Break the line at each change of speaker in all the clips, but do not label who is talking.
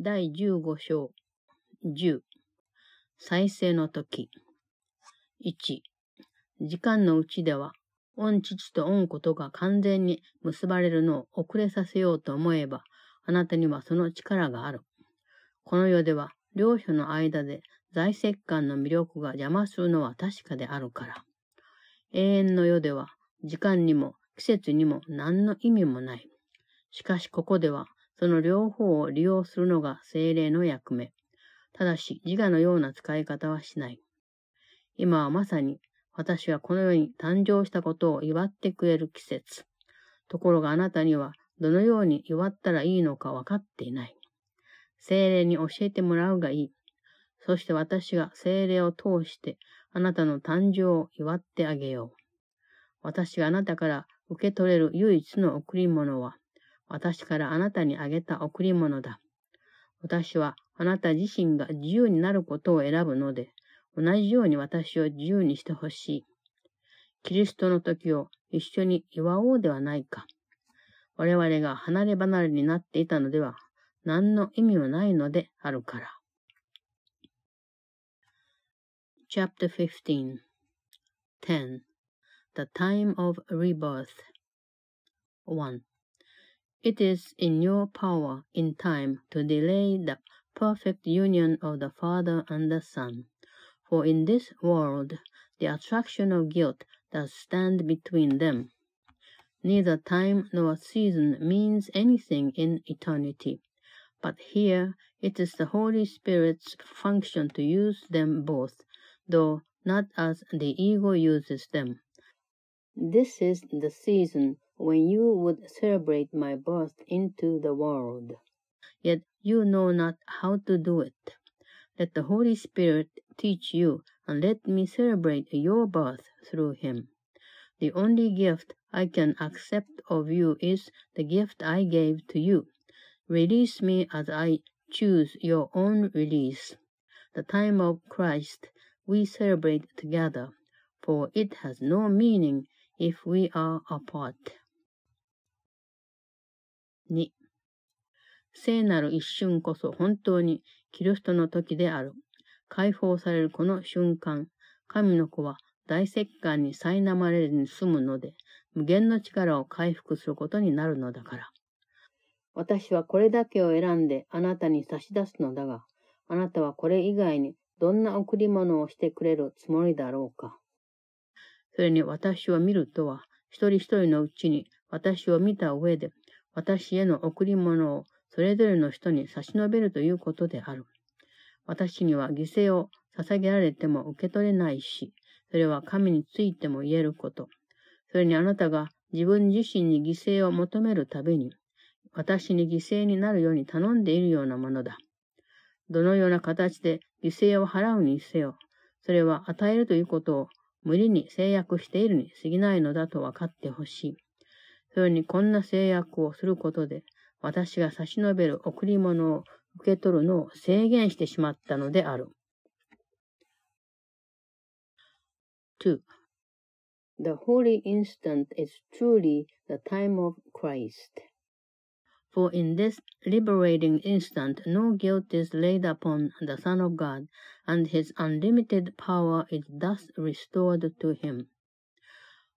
第15章10再生の時1時間のうちでは御父と御ことが完全に結ばれるのを遅れさせようと思えばあなたにはその力がある。この世では両者の間で在籍感の魅力が邪魔するのは確かであるから。永遠の世では時間にも季節にも何の意味もない。しかしここではその両方を利用するのが精霊の役目。ただし自我のような使い方はしない。今はまさに私がこの世に誕生したことを祝ってくれる季節。ところがあなたにはどのように祝ったらいいのか分かっていない。精霊に教えてもらうがいい。そして私が精霊を通してあなたの誕生を祝ってあげよう。私があなたから受け取れる唯一の贈り物は、私からあなたにあげた贈り物だ。私はあなた自身が自由になることを選ぶので、同じように私を自由にしてほしい。キリストの時を一緒に祝おうではないか。我々が離れ離れになっていたのでは、何の意味もないのであるから。Chapter 15 10 The Time of Rebirth 1. It is in your power in time to delay the perfect union of the Father and the Son. For in this world the attraction of guilt does stand between them. Neither time nor season means anything in eternity, but here it is the Holy Spirit's function to use them both, though not as the ego uses them. This is the season when you would celebrate my birth into the world. Yet you know not how to do it. Let the Holy Spirit teach you, and let me celebrate your birth through him. The only gift I can accept of you is the gift I gave to you. Release me as I choose your own release. The time of Christ we celebrate together, for it has no meaning if we are apart. 2. 聖なる一瞬こそ本当にキリストの時である。解放されるこの瞬間、神の子は大石棺に苛まれずに済むので、無限の力を回復することになるのだから。私はこれだけを選んであなたに差し出すのだが、あなたはこれ以外にどんな贈り物をしてくれるつもりだろうか。それに私を見るとは、一人一人のうちに私を見た上で、私への贈り物をそれぞれの人に差し伸べるということである。私には犠牲を捧げられても受け取れないし、それは神についても言えること。それにあなたが自分自身に犠牲を求めるたびに、私に犠牲になるように頼んでいるようなものだ。どのような形で犠牲を払うにせよ、それは与えるということを無理に制約しているに過ぎないのだと分かってほしい。それにこんな制約をすることで、私が差し伸べる贈り物を受け取るのを制限してしまったのである。2. The holy instant is truly the time of Christ. For in this liberating instant no guilt is laid upon the Son of God, and his unlimited power is thus restored to him.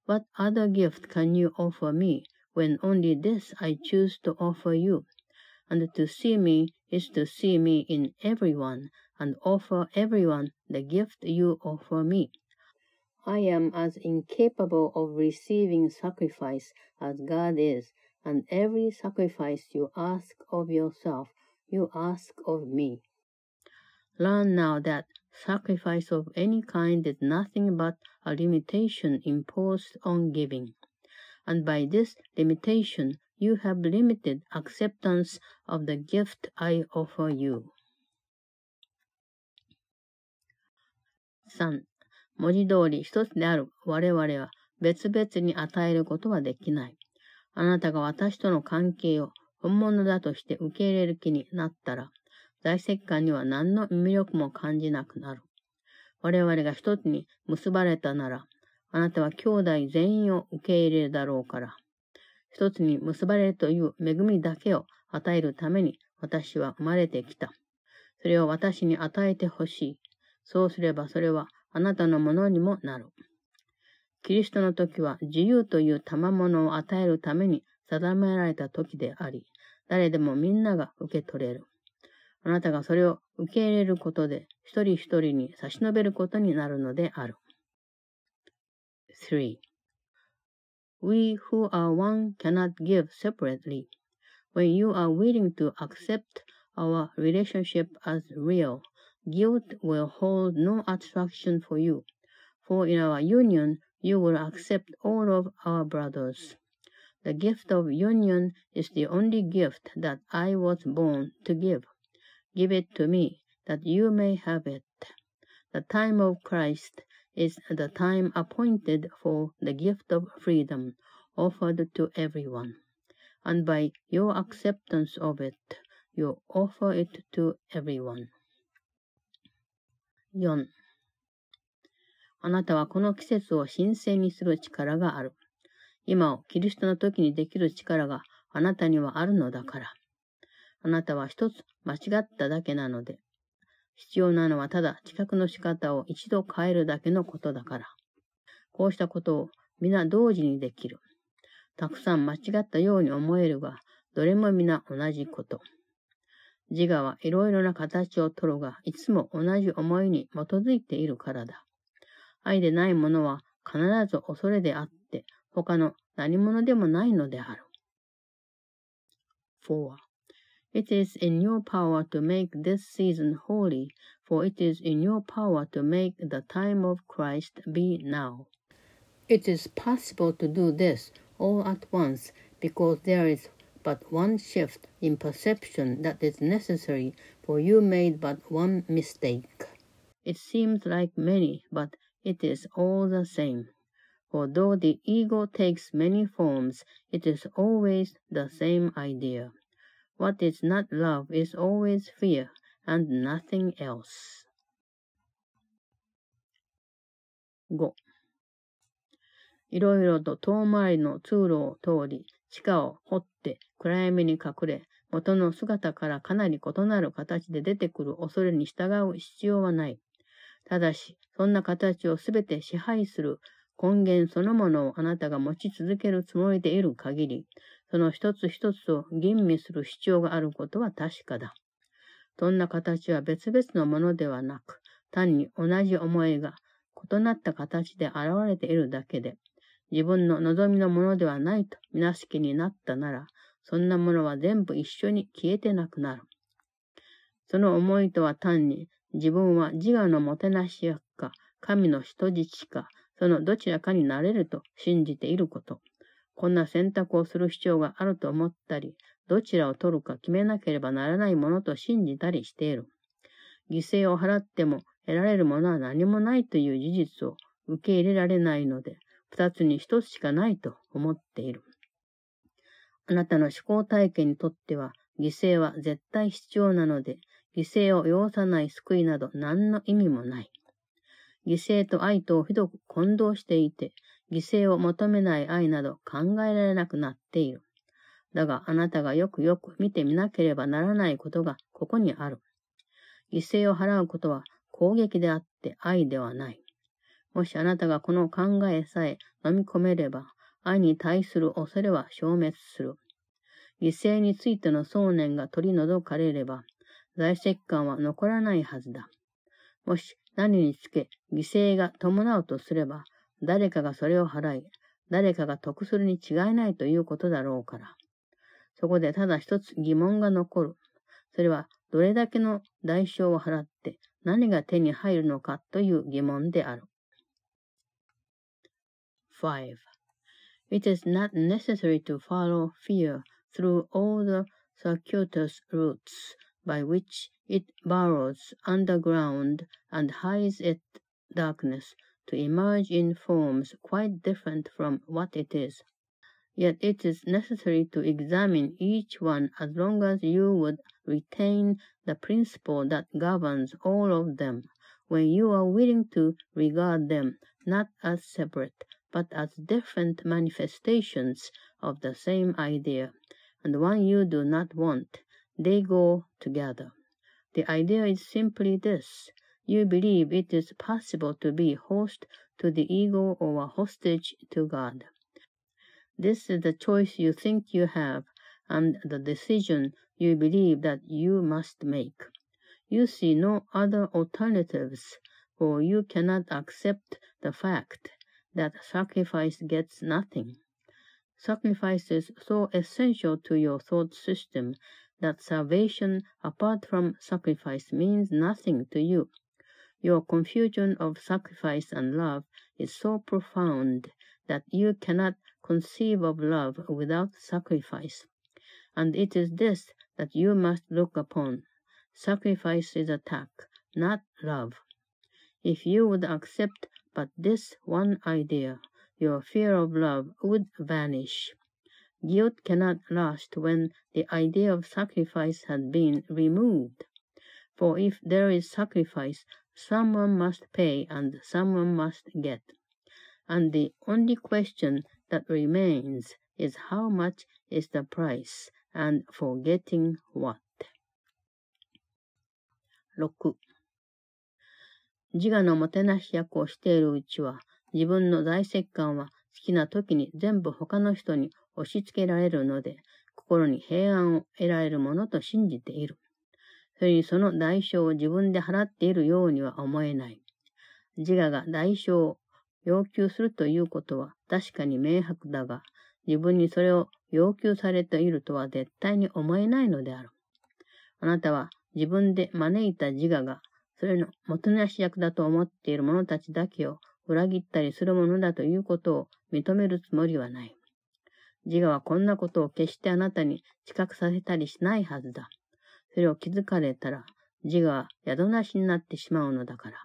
What other gift can you offer me when only this I choose to offer you. And to see me is to see me in everyone, and offer everyone the gift you offer me. I am as incapable of receiving sacrifice as God is, and every sacrifice you ask of yourself, you ask of me. Learn now that sacrifice of any kind is nothing but a limitation imposed on giving. And by this limitation you have limited acceptance of the gift I offer you. 3. 文字通り一つである我々は別々に与えることはできない。あなたが私との関係を本物だとして受け入れる気になったら、在籍感には何の魅力も感じなくなる。我々が一つに結ばれたなら、あなたは兄弟全員を受け入れるだろうから。一つに結ばれるという恵みだけを与えるために私は生まれてきた。それを私に与えてほしい。そうすればそれはあなたのものにもなる。キリストの時は自由という賜物を与えるために定められた時であり、誰でもみんなが受け取れる。あなたがそれを受け入れることで、一人一人に差し伸べることになるのである。3. We who are one cannot give separately. When you are willing to accept our relationship as real, guilt will hold no attraction for you. For in our union, you will accept all of our brothers. The gift of union is the only gift that I was born to give. Give it to me, that you may have it. The time of Christ is the time appointed for the gift of freedom offered to everyone. And by your acceptance of it, you offer it to everyone. 4. あなたはこの季節を神聖にする力がある。今をキリストの時にできる力があなたにはあるのだから。あなたは一つ間違っただけなので、必要なのはただ知覚の仕方を一度変えるだけのことだから。こうしたことを皆同時にできる。たくさん間違ったように思えるが、どれも皆同じこと。自我はいろいろな形をとるが、いつも同じ思いに基づいているからだ。愛でないものは必ず恐れであって、他の何者でもないのである。4. It is in your power to make this season holy, for it is in your power to make the time of Christ be now. It is possible to do this all at once, because there is but one shift in perception that is necessary, for you made but one mistake. It seems like many, but it is all the same. For though the ego takes many forms, it is always the same idea. What is not love is always fear and nothing else. 5. いろいろと遠回りの通路を通り、地下を掘って暗闇に隠れ、元の姿からかなり異なる形で出てくる恐れに従う必要はない。ただし、そんな形をすべて支配する根源そのものをあなたが持ち続けるつもりでいる限り、その一つ一つを吟味する必要があることは確かだ。そんな形は別々のものではなく、単に同じ思いが異なった形で現れているだけで、自分の望みのものではないとみなす気になったなら、そんなものは全部一緒に消えてなくなる。その思いとは単に自分は自我のもてなし役か、神の人質か、そのどちらかになれると信じていること。こんな選択をする必要があると思ったり、どちらを取るか決めなければならないものと信じたりしている。犠牲を払っても得られるものは何もないという事実を受け入れられないので、二つに一つしかないと思っている。あなたの思考体験にとっては、犠牲は絶対必要なので、犠牲を要さない救いなど何の意味もない。犠牲と愛とをひどく混同していて、犠牲を求めない愛など考えられなくなっている。だがあなたがよくよく見てみなければならないことがここにある。犠牲を払うことは攻撃であって愛ではない。もしあなたがこの考えさえ飲み込めれば、愛に対する恐れは消滅する。犠牲についての想念が取り除かれれば、在籍感は残らないはずだ。もし何につけ犠牲が伴うとすれば、誰かがそれを払い、誰かが得するに違いないということだろうから。そこでただ一つ疑問が残る。それはどれだけの代償を払って何が手に入るのかという疑問である。5. It is not necessary to follow fear through all the circuitous routes by which it burrows underground and hides its darkness to emerge in forms quite different from what it is. Yet it is necessary to examine each one as long as you would retain the principle that governs all of them, when you are willing to regard them not as separate, but as different manifestations of the same idea, and one you do not want, they go together. The idea is simply this. You believe it is possible to be host to the ego or hostage to God. This is the choice you think you have and the decision you believe that you must make. You see no other alternatives, for you cannot accept the fact that sacrifice gets nothing. Sacrifice is so essential to your thought system that salvation apart from sacrifice means nothing to you. Your confusion of sacrifice and love is so profound that you cannot conceive of love without sacrifice. And it is this that you must look upon. Sacrifice is attack, not love. If you would accept but this one idea, your fear of love would vanish. Guilt cannot last when the idea of sacrifice has been removed. For if there is sacrifice, someone must pay and someone must get. And the only question that remains is how much is the price and for getting what. 6. 自我のもてなし役をしているうちは、自分の大石感は好きな時に全部他の人に押し付けられるので、心に平安を得られるものと信じている。それにその代償を自分で払っているようには思えない。自我が代償を要求するということは確かに明白だが、自分にそれを要求されているとは絶対に思えないのである。あなたは自分で招いた自我が、それのもてなし役だと思っている者たちだけを裏切ったりするものだということを認めるつもりはない。自我はこんなことを決してあなたに知覚させたりしないはずだ。それを気づかれたら、自我は宿なしになってしまうのだから。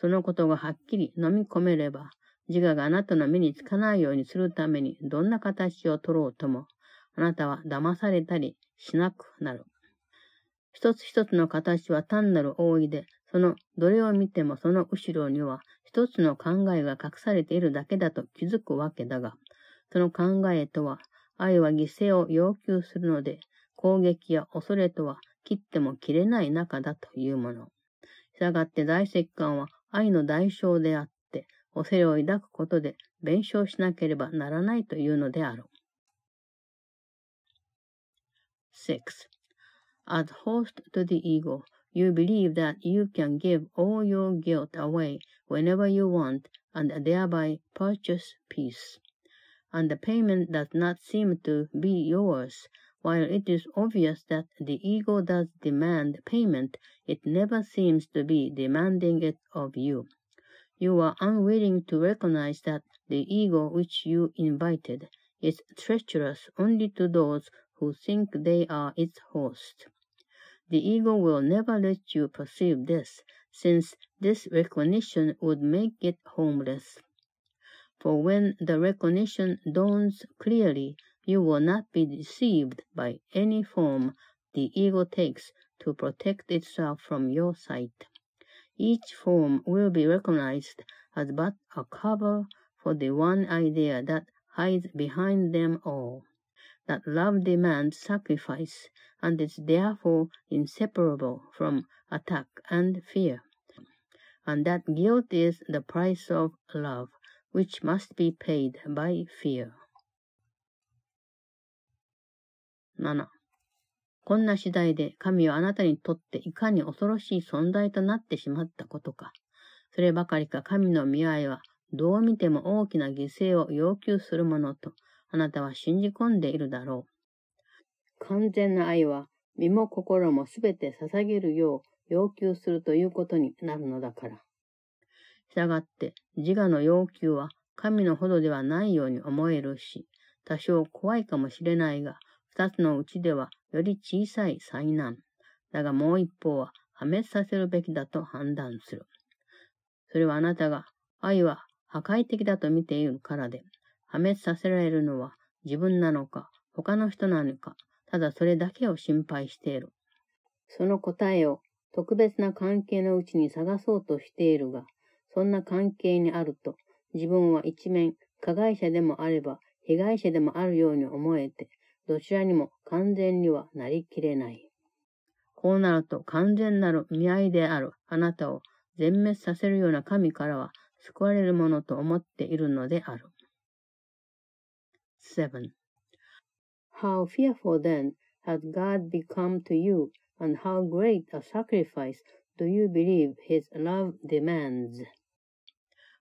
そのことがはっきり飲み込めれば、自我があなたの目につかないようにするためにどんな形を取ろうとも、あなたは騙されたりしなくなる。一つ一つの形は単なる覆いで、そのどれを見てもその後ろには一つの考えが隠されているだけだと気づくわけだが、その考えとは、愛は犠牲を要求するので、攻撃や恐れとは切っても切れない中だというもの。したがって大石棺は愛の代償であって、恐れを抱くことで弁償しなければならないというのである。6. As host to the ego, you believe that you can give all your guilt away whenever you want and thereby purchase peace. and the payment does not seem to be yours. While it is obvious that the ego does demand payment, it never seems to be demanding it of you. You are unwilling to recognize that the ego which you invited is treacherous only to those who think they are its host. The ego will never let you perceive this, since this recognition would make it homeless. For when the recognition dawns clearly, you will not be deceived by any form the ego takes to protect itself from your sight. Each form will be recognized as but a cover for the one idea that hides behind them all. That love demands sacrifice and is therefore inseparable from attack and fear. And that guilt is the price of love. which must be paid by fear. 7. こんな次第で神はあなたにとっていかに恐ろしい存在となってしまったことか。そればかりか神の見合いはどう見ても大きな犠牲を要求するものとあなたは信じ込んでいるだろう。完全な愛は身も心もすべて捧げるよう要求するということになるのだから。したがって、自我の要求は神のほどではないように思えるし、多少怖いかもしれないが、二つのうちではより小さい災難。だがもう一方は破滅させるべきだと判断する。それはあなたが愛は破壊的だと見ているからで、破滅させられるのは自分なのか、他の人なのか、ただそれだけを心配している。その答えを特別な関係のうちに探そうとしているが、そんな関係にあると、自分は一面、加害者でもあれば、被害者でもあるように思えて、どちらにも完全にはなりきれない。こうなると完全なる見合いであるあなたを全滅させるような神からは救われるものと思っているのである。7. How fearful then has God become to you, and how great a sacrifice do you believe his love demands?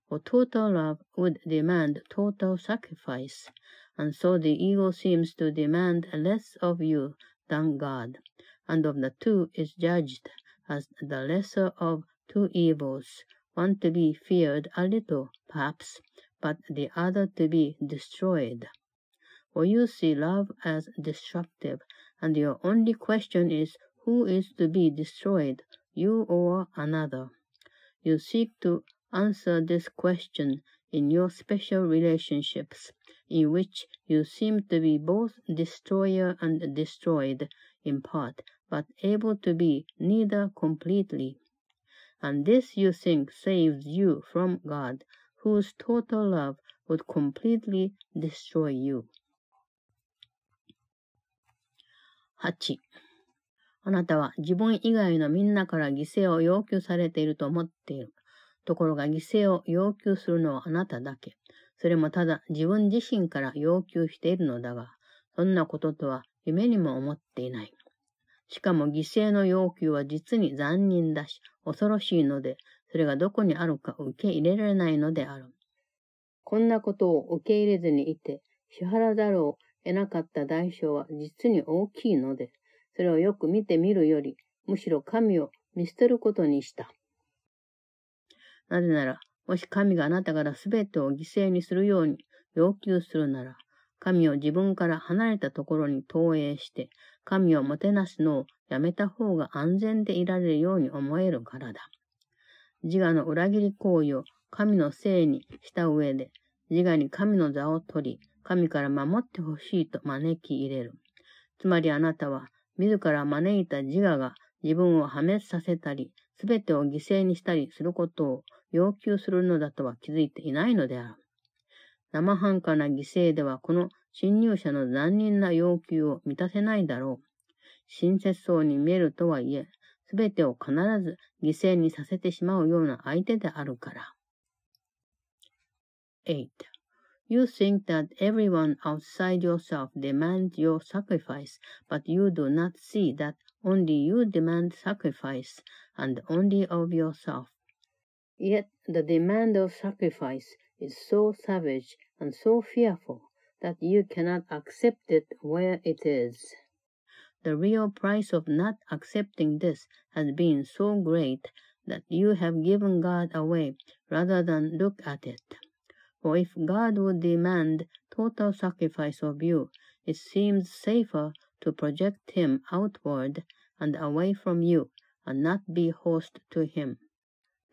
For total love would demand total sacrifice, and so the ego seems to demand less of you than God, and of the two is judged as the lesser of two evils, one to be feared a little, perhaps, but the other to be destroyed. For you see love as destructive, and your only question is who is to be destroyed, you or another. You seek to answer this question in your special relationships, in which you seem to be both destroyer and destroyed in part, but able to be neither completely. And this you think saves you from God, whose total love would completely destroy you. 8. あなたは自分以外のみんなから犠牲を要求されていると思っている。ところが犠牲を要求するのはあなただけ。 それもただ自分自身から要求しているのだが、そんなこととは夢にも思っていない。しかも犠牲の要求は実に残忍だし、恐ろしいので、それがどこにあるか受け入れられないのである。こんなことを受け入れずにいて、支払ざるを得なかった代償は実に大きいので、それをよく見てみるより、むしろ神を見捨てることにした。なぜなら、もし神があなたからすべてを犠牲にするように要求するなら、神を自分から離れたところに投影して、神をもてなすのをやめた方が安全でいられるように思えるからだ。自我の裏切り行為を神のせいにした上で、自我に神の座を取り、神から守ってほしいと招き入れる。つまりあなたは、自ら招いた自我が自分を破滅させたり、すべてを犠牲にしたりすることを要求するのだとは気づいていないのである。生半可な犠牲ではこの侵入者の残忍な要求を満たせないだろう。親切そうに見えるとはいえ、すべてを必ず犠牲にさせてしまうような相手であるから。8. You think that everyone outside yourself demands your sacrifice, but you do not see that only you demand sacrifice, and only of yourself. Yet the demand of sacrifice is so savage and so fearful that you cannot accept it where it is. The real price of not accepting this has been so great that you have given God away rather than look at it. For if God would demand total sacrifice of you, it seems safer to project him outward and away from you, and not be host to him.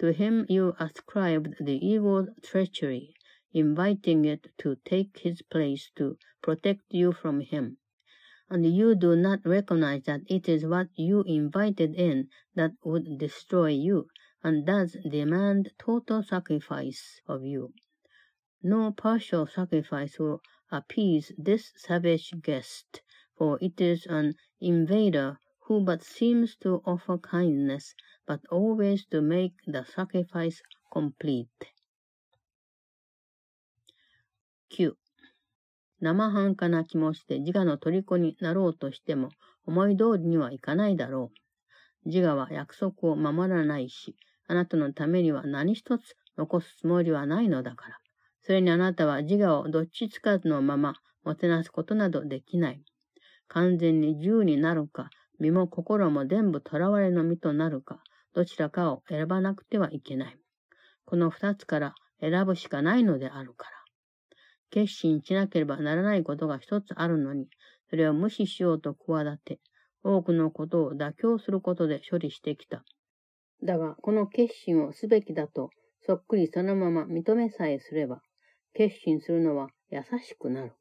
To him you ascribed the evil's treachery, inviting it to take his place to protect you from him. And you do not recognize that it is what you invited in that would destroy you, and does demand total sacrifice of you. No partial sacrifice will appease this savage guest, for it is an invader who but seems to offer kindness, but always to make the sacrifice complete. 9. 生半可な気持ちで自我の虜になろうとしても思い通りにはいかないだろう。自我は約束を守らないし、あなたのためには何一つ残すつもりはないのだから。それにあなたは自我をどっちつかずのままもてなすことなどできない。完全に自由になるか、身も心も全部囚われの身となるか、どちらかを選ばなくてはいけない。この二つから選ぶしかないのであるから。決心しなければならないことが一つあるのに、それを無視しようと企て、多くのことを妥協することで処理してきた。だが、この決心をすべきだと、そっくりそのまま認めさえすれば、決心するのは優しくなる。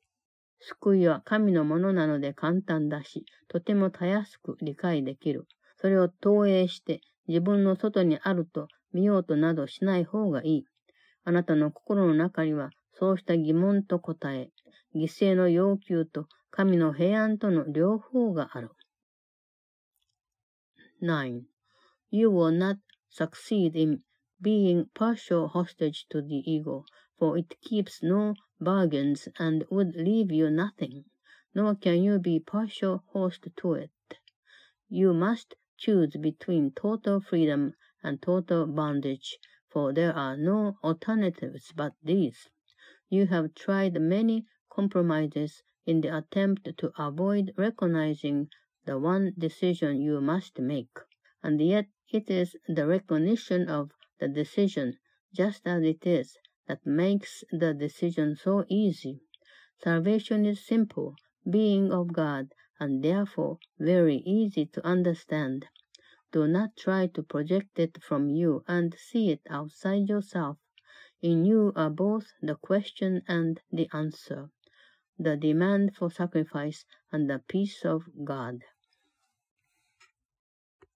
救いは神のものなので簡単だし、とてもたやすく理解できる。それを投影して自分の外にあると見ようとなどしない方がいい。あなたの心の中にはそうした疑問と答え、犠牲の要求と神の平安との両方がある。9. You will not succeed in being partial hostage to the ego, for it keeps no bargains and would leave you nothing, nor can you be partial host to it. You must choose between total freedom and total bondage, for there are no alternatives but these. You have tried many compromises in the attempt to avoid recognizing the one decision you must make, and yet it is the recognition of the decision, just as it is, that makes the decision so easy. Salvation is simple, being of God, and therefore very easy to understand. Do not try to project it from you and see it outside yourself. In you are both the question and the answer, the demand for sacrifice and the peace of God.